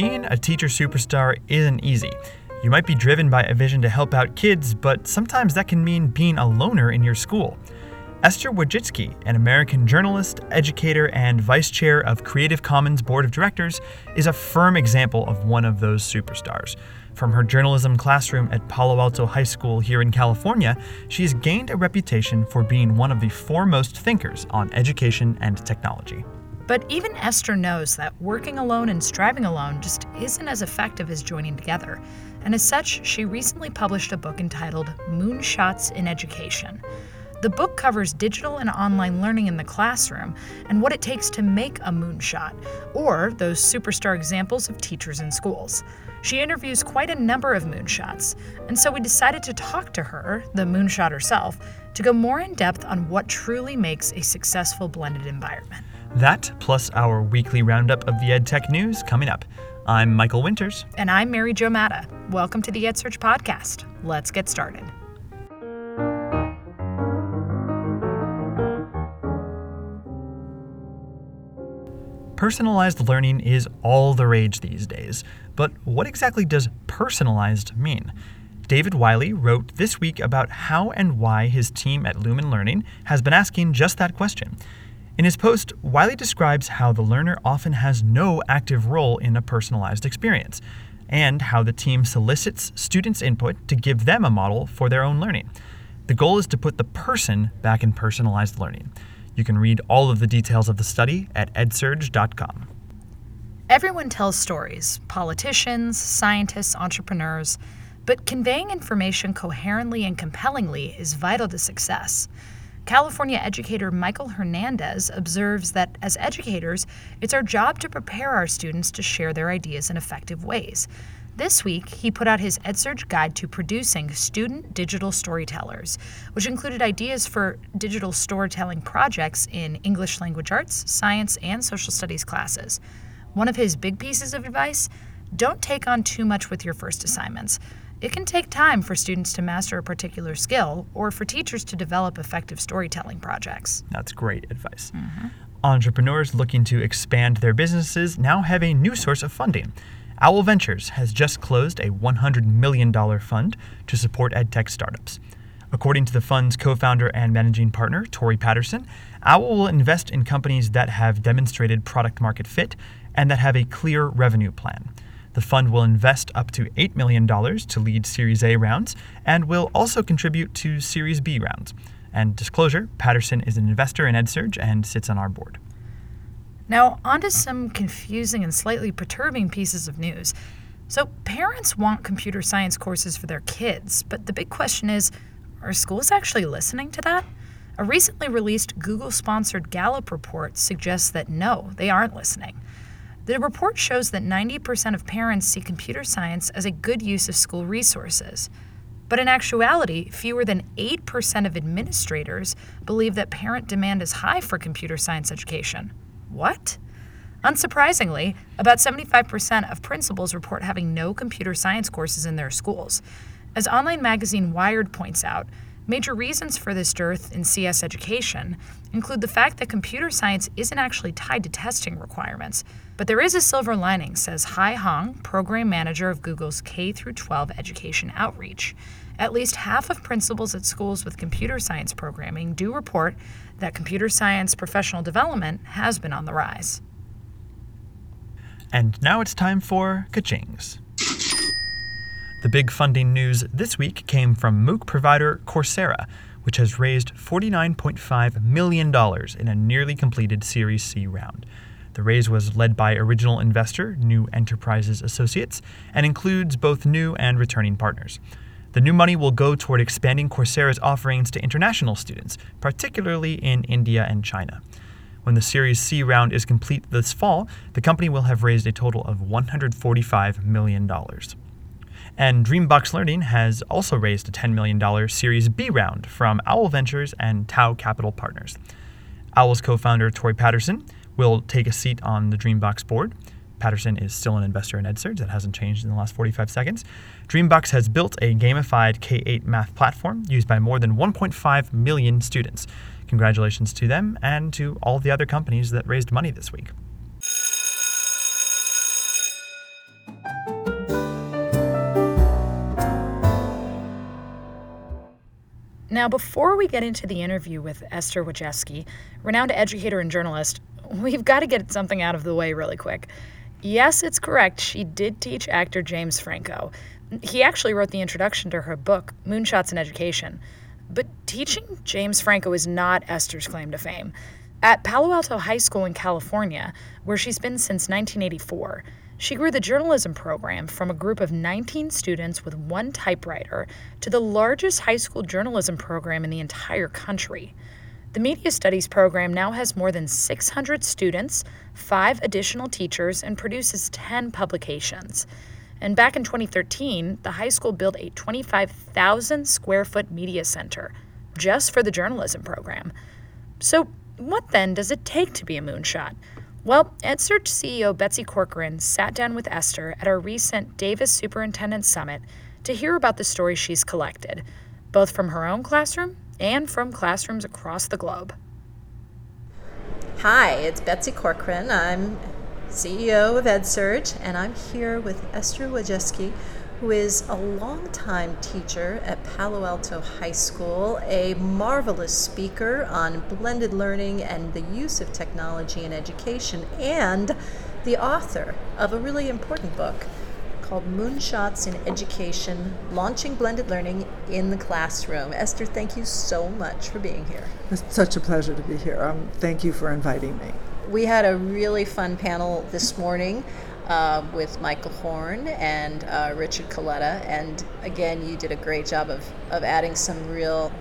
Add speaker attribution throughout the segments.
Speaker 1: Being a teacher superstar isn't easy. You might be driven by a vision to help out kids, but sometimes that can mean being a loner in your school. Esther Wojcicki, an American journalist, educator, and vice chair of Creative Commons Board of Directors, is a firm example of one of those superstars. From her journalism classroom at Palo Alto High School here in California, she has gained a reputation for being one of the foremost thinkers on education and technology.
Speaker 2: But even Esther knows that working alone and striving alone just isn't as effective as joining together. And as such, she recently published a book entitled Moonshots in Education. The book covers digital and online learning in the classroom and what it takes to make a moonshot, or those superstar examples of teachers in schools. She interviews quite a number of moonshots, and so we decided to talk to her, the moonshot herself, to go more in depth on what truly makes a successful blended environment.
Speaker 1: That, plus our weekly roundup of the EdTech news coming up. I'm Michael Winters.
Speaker 2: And I'm Mary Jo Matta. Welcome to the EdSurge Podcast. Let's get started.
Speaker 1: Personalized learning is all the rage these days, but what exactly does personalized mean? David Wiley wrote this week about how and why his team at Lumen Learning has been asking just that question. In his post, Wiley describes how the learner often has no active role in a personalized experience, and how the team solicits students' input to give them a model for their own learning. The goal is to put the person back in personalized learning. You can read all of the details of the study at edsurge.com.
Speaker 2: Everyone tells stories politicians, scientists, entrepreneurs but conveying information coherently and compellingly is vital to success. California educator Michael Hernandez observes that as educators, it's our job to prepare our students to share their ideas in effective ways. This week, he put out his EdSurge guide to producing student digital storytellers, which included ideas for digital storytelling projects in English language arts, science, and social studies classes. One of his big pieces of advice don't take on too much with your first assignments. It can take time for students to master a particular skill or for teachers to develop effective storytelling projects.
Speaker 1: That's great advice. Mm-hmm. Entrepreneurs looking to expand their businesses now have a new source of funding. Owl Ventures has just closed a $100 million fund to support edtech startups. According to the fund's co founder and managing partner, Tori Patterson, Owl will invest in companies that have demonstrated product market fit and that have a clear revenue plan. The fund will invest up to $8 million to lead Series A rounds and will also contribute to Series B rounds. And disclosure Patterson is an investor in EdSurge and sits on our board.
Speaker 2: Now, on to some confusing and slightly perturbing pieces of news. So, parents want computer science courses for their kids, but the big question is are schools actually listening to that? A recently released Google sponsored Gallup report suggests that no, they aren't listening. The report shows that 90% of parents see computer science as a good use of school resources. But in actuality, fewer than 8% of administrators believe that parent demand is high for computer science education. What? Unsurprisingly, about 75% of principals report having no computer science courses in their schools. As online magazine Wired points out, major reasons for this dearth in CS education include the fact that computer science isn't actually tied to testing requirements. But there is a silver lining, says Hai Hong, program manager of Google's K 12 education outreach. At least half of principals at schools with computer science programming do report that computer science professional development has been on the rise.
Speaker 1: And now it's time for Kachings. The big funding news this week came from MOOC provider Coursera, which has raised $49.5 million in a nearly completed Series C round. The raise was led by original investor New Enterprises Associates and includes both new and returning partners. The new money will go toward expanding Coursera's offerings to international students, particularly in India and China. When the Series C round is complete this fall, the company will have raised a total of $145 million. And Dreambox Learning has also raised a $10 million Series B round from Owl Ventures and Tao Capital Partners. Owl's co founder, Tori Patterson, will take a seat on the Dreambox board. Patterson is still an investor in EdSurge. That hasn't changed in the last 45 seconds. Dreambox has built a gamified K 8 math platform used by more than 1.5 million students. Congratulations to them and to all the other companies that raised money this week.
Speaker 2: Now, before we get into the interview with Esther Wojcicki, renowned educator and journalist, we've got to get something out of the way really quick. Yes, it's correct. She did teach actor James Franco. He actually wrote the introduction to her book, Moonshots in Education. But teaching James Franco is not Esther's claim to fame. At Palo Alto High School in California, where she's been since 1984, she grew the journalism program from a group of 19 students with one typewriter to the largest high school journalism program in the entire country. The Media Studies program now has more than 600 students, five additional teachers, and produces 10 publications. And back in 2013, the high school built a 25,000 square foot media center just for the journalism program. So, what then does it take to be a moonshot? Well, EdSurge CEO Betsy Corcoran sat down with Esther at our recent Davis Superintendent Summit to hear about the stories she's collected, both from her own classroom and from classrooms across the globe.
Speaker 3: Hi, it's Betsy Corcoran. I'm CEO of EdSurge, and I'm here with Esther Wojcicki, who is a longtime teacher at Palo Alto High School, a marvelous speaker on blended learning and the use of technology in education, and the author of a really important book called Moonshots in Education Launching Blended Learning in the Classroom. Esther, thank you so much for being here.
Speaker 4: It's such a pleasure to be here. Um, thank you for inviting me.
Speaker 3: We had a really fun panel this morning uh, with Michael Horn and uh, Richard Culatta. And again, you did a great job of, of adding some real,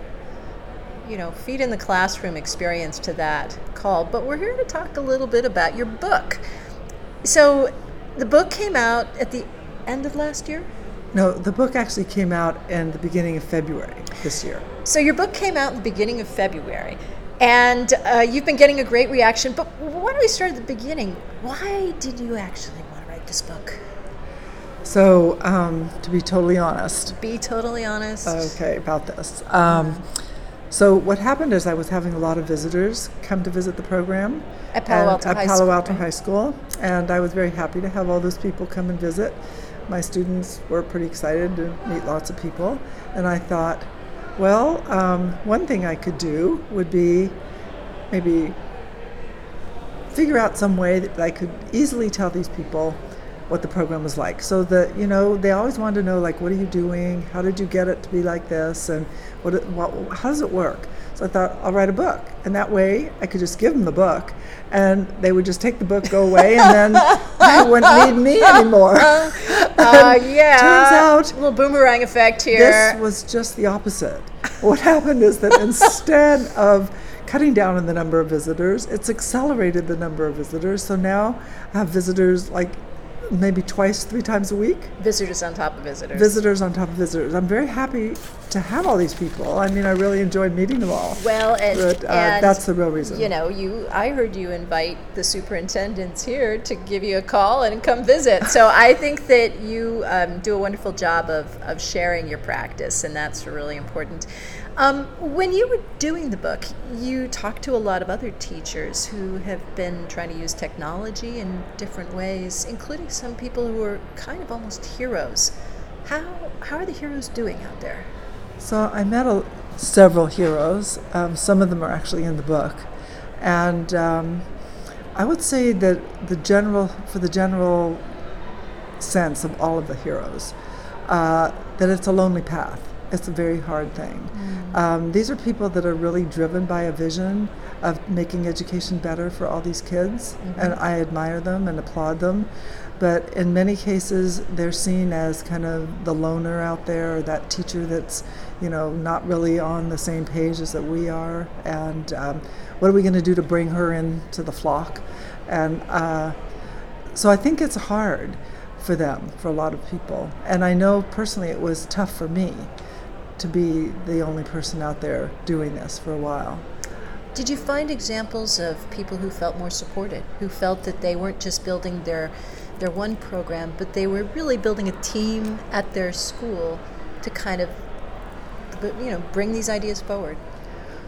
Speaker 3: you know, feet in the classroom experience to that call. But we're here to talk a little bit about your book. So the book came out at the end of last year?
Speaker 4: No, the book actually came out in the beginning of February this year.
Speaker 3: So your book came out in the beginning of February. And uh, you've been getting a great reaction. But why don't we start at the beginning? Why did you actually this book?
Speaker 4: So, um, to be totally honest,
Speaker 3: be totally honest.
Speaker 4: Okay, about this. Um, so, what happened is I was having a lot of visitors come to visit the program
Speaker 3: at Palo Alto,
Speaker 4: at
Speaker 3: High,
Speaker 4: Palo
Speaker 3: School,
Speaker 4: Alto High School, and I was very happy to have all those people come and visit. My students were pretty excited to meet lots of people, and I thought, well, um, one thing I could do would be maybe figure out some way that I could easily tell these people what the program was like. So that you know, they always wanted to know like, what are you doing? How did you get it to be like this? And what, what how does it work? So I thought I'll write a book, and that way I could just give them the book, and they would just take the book, go away, and then they wouldn't need me anymore.
Speaker 3: Uh, yeah.
Speaker 4: Turns out
Speaker 3: a little boomerang effect here.
Speaker 4: This was just the opposite. What happened is that instead of cutting down on the number of visitors, it's accelerated the number of visitors. So now I have visitors like maybe twice, three times a week.
Speaker 3: Visitors on top of visitors.
Speaker 4: Visitors on top of visitors. I'm very happy to have all these people. I mean, I really enjoyed meeting them all.
Speaker 3: Well, and,
Speaker 4: but, uh,
Speaker 3: and
Speaker 4: that's the real reason.
Speaker 3: You know, you. I heard you invite the superintendents here to give you a call and come visit. So I think that you um, do a wonderful job of of sharing your practice, and that's really important. Um, when you were doing the book, you talked to a lot of other teachers who have been trying to use technology in different ways, including some people who are kind of almost heroes. How, how are the heroes doing out there?
Speaker 4: So I met a, several heroes. Um, some of them are actually in the book. And um, I would say that the general, for the general sense of all of the heroes, uh, that it's a lonely path it's a very hard thing. Mm. Um, these are people that are really driven by a vision of making education better for all these kids, mm-hmm. and I admire them and applaud them. But in many cases, they're seen as kind of the loner out there, or that teacher that's, you know, not really on the same page as that we are. And um, what are we going to do to bring her into the flock? And uh, so I think it's hard for them, for a lot of people. And I know personally it was tough for me to be the only person out there doing this for a while.
Speaker 3: Did you find examples of people who felt more supported, who felt that they weren't just building their their one program, but they were really building a team at their school to kind of you know bring these ideas forward?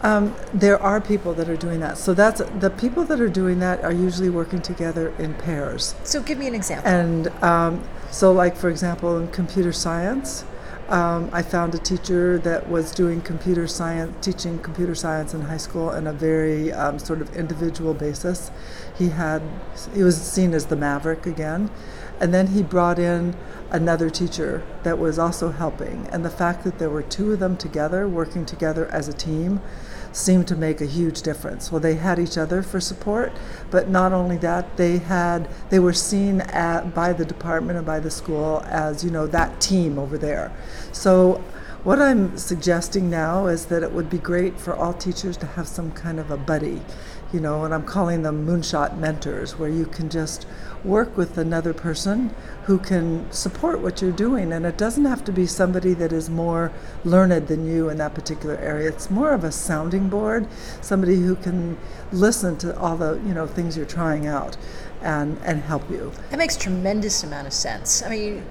Speaker 4: Um, there are people that are doing that. So that's the people that are doing that are usually working together in pairs.
Speaker 3: So give me an example.
Speaker 4: And um, so, like for example, in computer science, Um, I found a teacher that was doing computer science, teaching computer science in high school on a very um, sort of individual basis. He had, he was seen as the maverick again, and then he brought in another teacher that was also helping. And the fact that there were two of them together, working together as a team, seemed to make a huge difference. Well, they had each other for support, but not only that, they had they were seen at by the department and by the school as you know that team over there. So. What I'm suggesting now is that it would be great for all teachers to have some kind of a buddy, you know, and I'm calling them moonshot mentors, where you can just work with another person who can support what you're doing. And it doesn't have to be somebody that is more learned than you in that particular area. It's more of a sounding board, somebody who can listen to all the you know things you're trying out and, and help you.
Speaker 3: That makes tremendous amount of sense. I mean,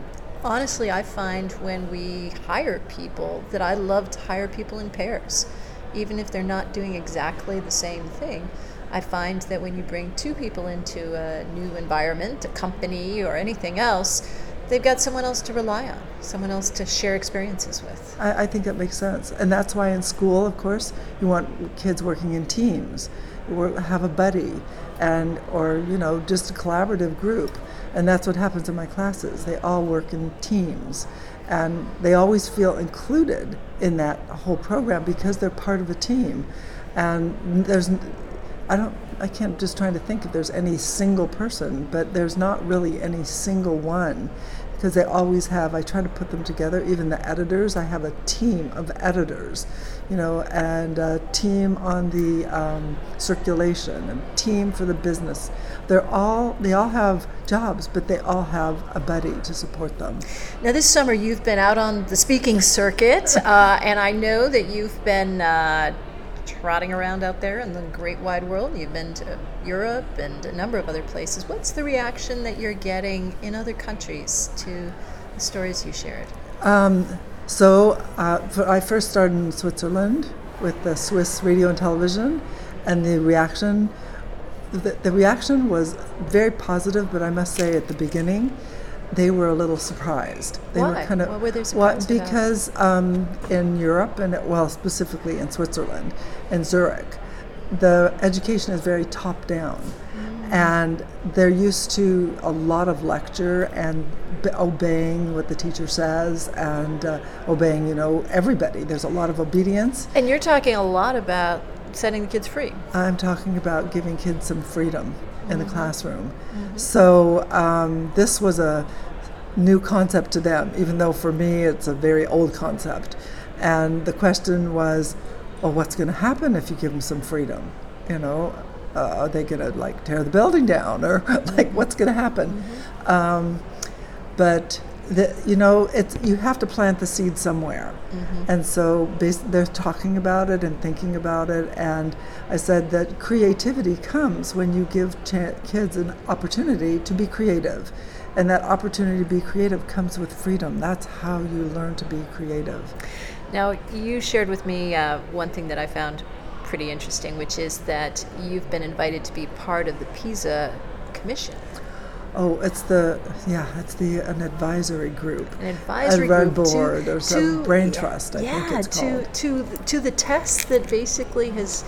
Speaker 3: honestly, I find when we hire people that I love to hire people in pairs, even if they're not doing exactly the same thing I find that when you bring two people into a new environment, a company, or anything else, they've got someone else to rely on, someone else to share experiences with.
Speaker 4: I, I, think that makes sense. And that's why in school, of course, you want kids working in teams, or have a buddy, and or you know just a collaborative group. And that's what happens in my classes. They all work in teams, and they always feel included in that whole program because they're part of a team. And there's I don't I can't just trying to think if there's any single person, but there's not really any single one because they always have I try to put them together, even the editors, I have a team of editors, you know, and a team on the um, circulation, a team for the business. They're all they all have jobs, but they all have a buddy to support them.
Speaker 3: Now, this summer you've been out on the speaking circuit, uh, and I know that you've been uh, trotting around out there in the great wide world. You've been to Europe and a number of other places. What's the reaction that you're getting in other countries to the stories you shared?
Speaker 4: Um, so uh, I first started in Switzerland with the Swiss radio and television, and the reaction, the, the reaction was very positive. But I must say, at the beginning, they were a little surprised. They
Speaker 3: Why?
Speaker 4: were kind of
Speaker 3: what were they surprised
Speaker 4: what, because um, in Europe and well, specifically in Switzerland, in Zurich, the education is very top down, mm. and they're used to a lot of lecture and b- obeying what the teacher says and uh, obeying, you know, everybody. There's a lot of obedience.
Speaker 3: And you're talking a lot about setting the kids free.
Speaker 4: I'm talking about giving kids some freedom in the classroom. So um, this was a new concept to them, even though for me it's a very old concept. And the question was, well, what's going to happen if you give them some freedom? You know, uh, are they going to like tear the building down, or like what's going to happen? Mm-hmm. Um, but the, you know, it's you have to plant the seed somewhere, mm-hmm. and so they're talking about it and thinking about it. And I said that creativity comes when you give kids an opportunity to be creative, and that opportunity to be creative comes with freedom. That's how you learn to be creative.
Speaker 3: Now, you shared with me uh, one thing that I found pretty interesting, which is that you've been invited to be part of the PISA Commission.
Speaker 4: Oh, it's the yeah, it's the an advisory group,
Speaker 3: an advisory
Speaker 4: a
Speaker 3: group
Speaker 4: board
Speaker 3: to,
Speaker 4: or some brain trust. I
Speaker 3: yeah,
Speaker 4: think it's
Speaker 3: to
Speaker 4: called.
Speaker 3: to to the test that basically has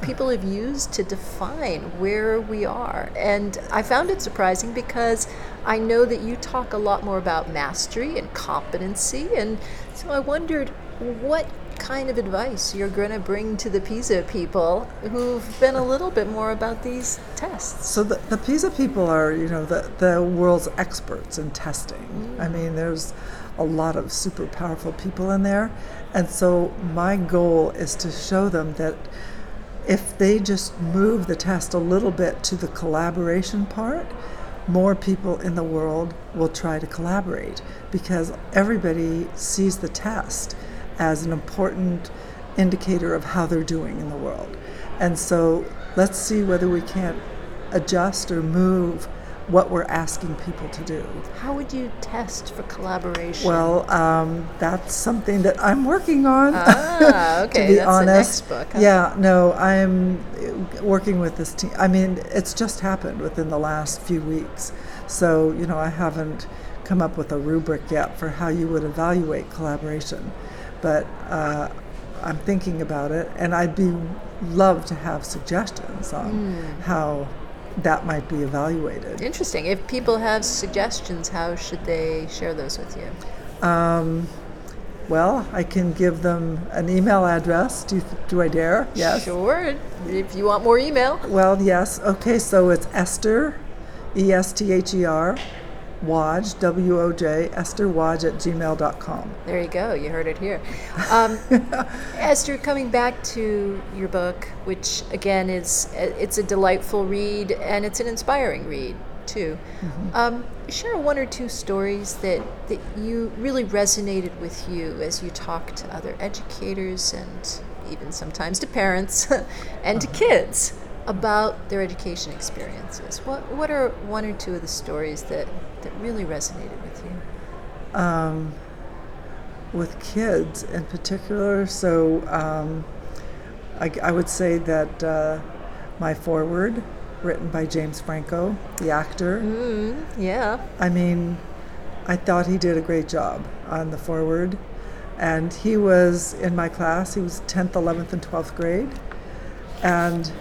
Speaker 3: people have used to define where we are, and I found it surprising because I know that you talk a lot more about mastery and competency, and so I wondered what kind of advice you're going to bring to the PISA people who've been a little bit more about these tests?
Speaker 4: So the, the PISA people are, you know, the, the world's experts in testing. Mm. I mean, there's a lot of super powerful people in there. And so my goal is to show them that if they just move the test a little bit to the collaboration part, more people in the world will try to collaborate because everybody sees the test as an important indicator of how they're doing in the world. And so let's see whether we can't adjust or move what we're asking people to do.
Speaker 3: How would you test for collaboration?
Speaker 4: Well, um, that's something that I'm working on.
Speaker 3: Ah, okay.
Speaker 4: to be
Speaker 3: that's
Speaker 4: honest,
Speaker 3: book. Huh?
Speaker 4: Yeah, no, I'm working with this team. I mean, it's just happened within the last few weeks, so you know, I haven't come up with a rubric yet for how you would evaluate collaboration, but uh, I'm thinking about it, and I'd be love to have suggestions on how that might be evaluated.
Speaker 3: Interesting. If people have suggestions, how should they share those with you?
Speaker 4: Um, well, I can give them an email address. Do, do I dare? Yes.
Speaker 3: Sure. If you want more email.
Speaker 4: Well, yes. Okay, so it's Esther, E S T H E R, Woj, W O J, Esther Woj at gmail.com.
Speaker 3: There you go. You heard it here. Um, Esther, coming back to your book, which again is it's a delightful read and it's an inspiring read too. Um, share one or two stories that that you really resonated with you as you talk to other educators and even sometimes to parents and to kids about their education experiences. What what are one or two of the stories that that really resonated with you?
Speaker 4: Um, with kids in particular, so um, I, I would say that uh, my foreword, written by James Franco, the actor,
Speaker 3: Mm, yeah.
Speaker 4: I mean, I thought he did a great job on the foreword. And he was in my class, he was 10th, 11th, and 12th grade. And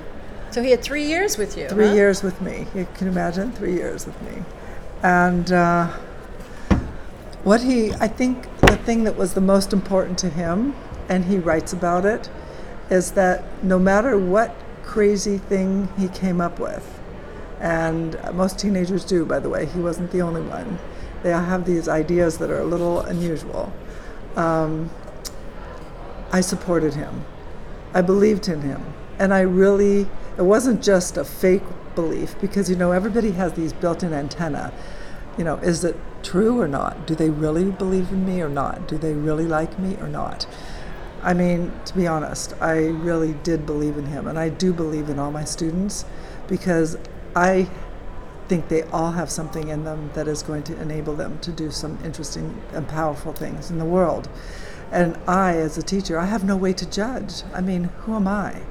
Speaker 3: So he had three years with you.
Speaker 4: three
Speaker 3: huh?
Speaker 4: years with me. You can imagine, three years with me. And uh, what he, I think the thing that was the most important to him, and he writes about it, is that no matter what crazy thing he came up with, and most teenagers do, by the way, he wasn't the only one, they all have these ideas that are a little unusual. Um, I supported him. I believed in him. And I really, it wasn't just a fake belief because, you know, everybody has these built in antenna. You know, is it true or not? Do they really believe in me or not? Do they really like me or not? I mean, to be honest, I really did believe in him. And I do believe in all my students because I think they all have something in them that is going to enable them to do some interesting and powerful things in the world. And I, as a teacher, I have no way to judge. I mean, who am I?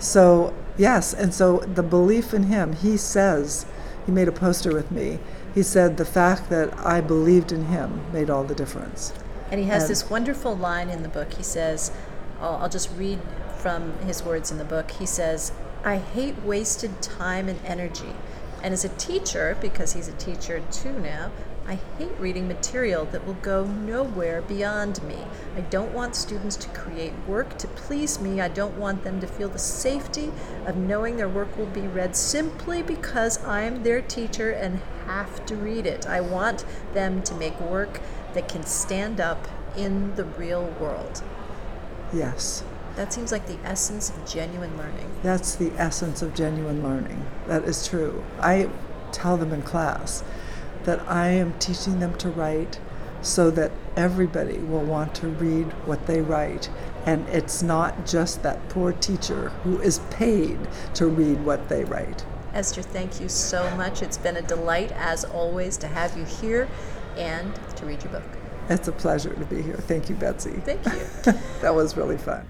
Speaker 4: So, yes, and so the belief in him, he says, he made a poster with me. He said the fact that I believed in him made all the difference.
Speaker 3: And he has
Speaker 4: Um,
Speaker 3: this wonderful line in the book. He says, I'll, I'll just read from his words in the book. He says, I hate wasted time and energy. And as a teacher, because he's a teacher too now, I hate reading material that will go nowhere beyond me. I don't want students to create work to please me. I don't want them to feel the safety of knowing their work will be read simply because I'm their teacher and have to read it. I want them to make work that can stand up in the real world.
Speaker 4: Yes,
Speaker 3: That seems like the essence of genuine learning.
Speaker 4: that's the essence of genuine learning. That is true. I tell them in class that I am teaching them to write so that everybody will want to read what they write. And it's not just that poor teacher who is paid to read what they write.
Speaker 3: Esther, thank you so much. It's been a delight, as always, to have you here and to read your book.
Speaker 4: It's a pleasure to be here. Thank you, Betsy.
Speaker 3: Thank you.
Speaker 4: That was really fun.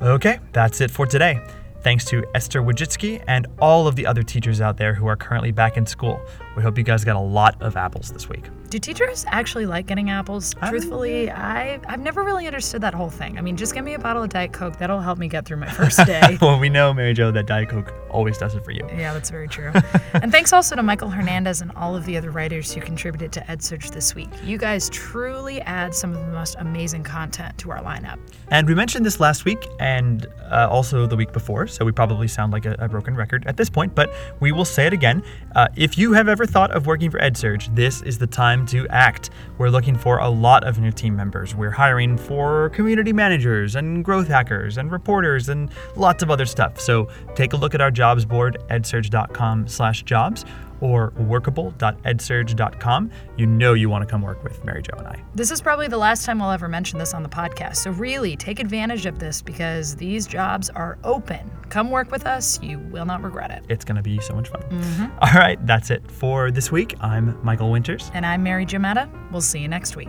Speaker 1: Okay, that's it for today. Thanks to Esther Wojcicki and all of the other teachers out there who are currently back in school. We hope you guys got a lot of apples this week.
Speaker 2: Do teachers actually like getting apples?
Speaker 1: I
Speaker 2: Truthfully, I, I've never really understood that whole thing. I mean, just give me a bottle of Diet Coke. That'll help me get through my first day.
Speaker 1: well, we know, Mary Jo, that Diet Coke always does it for you.
Speaker 2: Yeah, that's very true. and thanks also to Michael Hernandez and all of the other writers who contributed to EdSurge this week. You guys truly add some of the most amazing content to our lineup.
Speaker 1: And we mentioned this last week and uh, also the week before, so we probably sound like a, a broken record at this point, but we will say it again. Uh, if you have ever thought of working for EdSurge, this is the time to act. We're looking for a lot of new team members. We're hiring for community managers and growth hackers and reporters and lots of other stuff. So take a look at our jobs board, edsurge.com slash jobs or workable.edsurge.com. You know you want to come work with Mary Jo and I.
Speaker 2: This is probably the last time we'll ever mention this on the podcast. So, really, take advantage of this because these jobs are open. Come work with us. You will not regret it.
Speaker 1: It's going to be so much fun. Mm-hmm. All right, that's it for this week. I'm Michael Winters.
Speaker 2: And I'm Mary Jo Matta. We'll see you next week.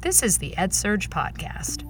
Speaker 2: This is the EdSurge Podcast.